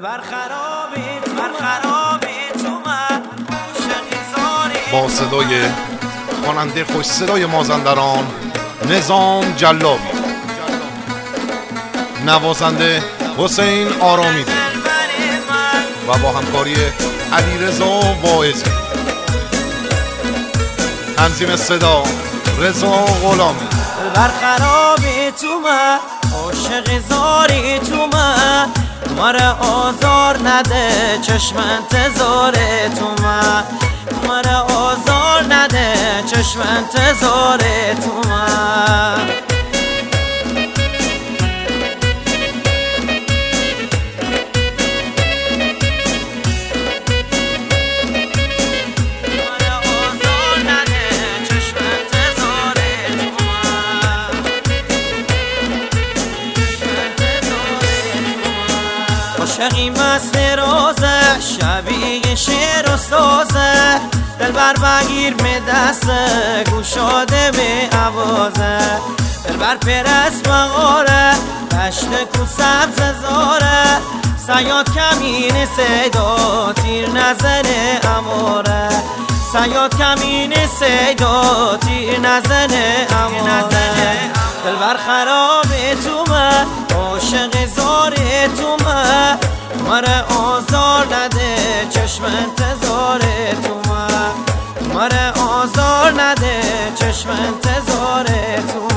بر خرابی بر خرابی تو من. با صدای خواننده خوش صدای مازندران نظام جلابی نوازنده حسین آرامیده و با همکاری علی رضا واعظی تنظیم صدا رضا غلامی. بر خرابی تو من. عاشق زاری تو من. مره آزار نده چشم انتظار تو من. مره آزار نده چشم انتظار تو من عاشقی مست روزه شبیه شعر و سازه. دل بر بگیر می دسته گوشاده به عوازه دل بر پرس مغاره دشت کو سبز زاره. سیاد کمین سیدا تیر نظر اماره. سیاد کمین سیدا تیر نظر اماره. دل بر خراب تو من عاشق زار تو مره آزار نده چشم انتظار تو من. مره آزار نده چشم انتظار تو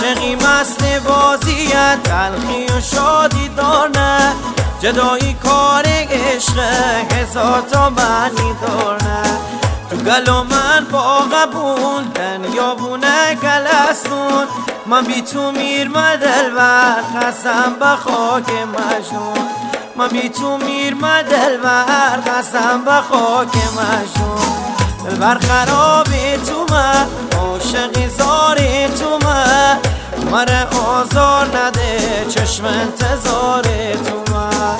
عاشقی مست بازیت تلخی و شادی دارنه. جدایی کار عشق هزار تا معنی دارنه. تو گل و من با قبول دنیا بونه گلستون. من بی تو میر مدل و قسم به خاک مجنون. من بی تو میر مدل و قسم به خاک مجنون. دل بر خرابی تو من عاشقی زاری تو مره آزار نده چشم انتظار تو من.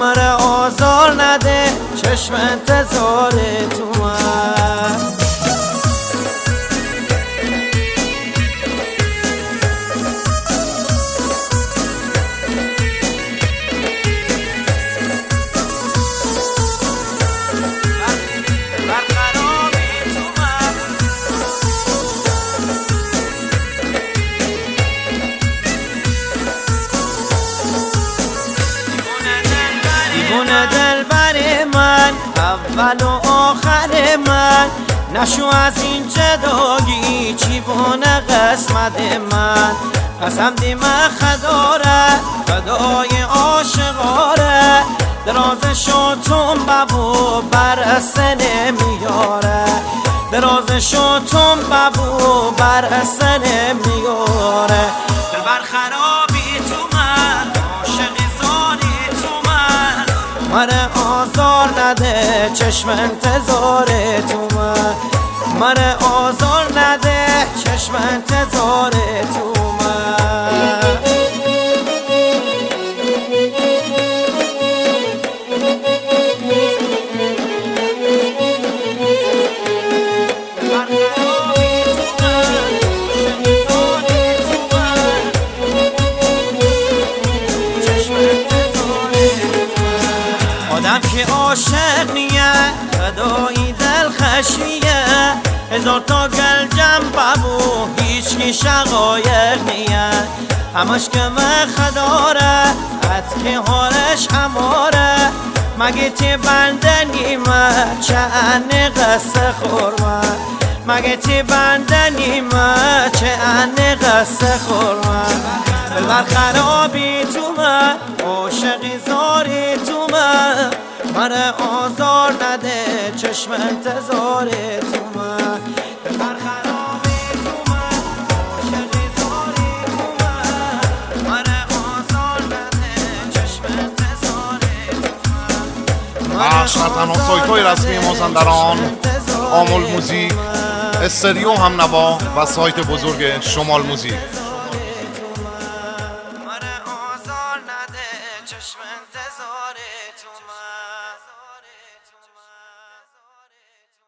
مره آزار نده چشم انتظار تو من. اول و آخر من. نشو از این جدایی چیوانه قسمت من؟ قسم دی من خداره خدای عاشقاره. دراز شاتون ببو برسه نمیاره دراز شاتون ببو برسه نمیاره دل بر خرابی تو من عاشقی زاری تو من آزار نده چشم انتظار تو من مره آزار نده چشم انتظار تو آدم که عاشق نیه فدایی دل خشیه. هزار تا گل جنب و هیچ کی شقایق نیه. همش که من خداره حد که حالش هماره. مگه تی بنده نیمه چه قصه خورمه مگه تی بنده نیمه چه انه قصه خورمه بر خرابی تو من عاشقی تو من آزار نده چشم انتظار تو من. بر خرابی تو من عاشقی زاری تو من. مره آزار نده چشم انتظار تو من. بخش و تنها سایت های رسمی مازندران آمول موزیک استریو هم نوا و سایت بزرگ شمال موزیک.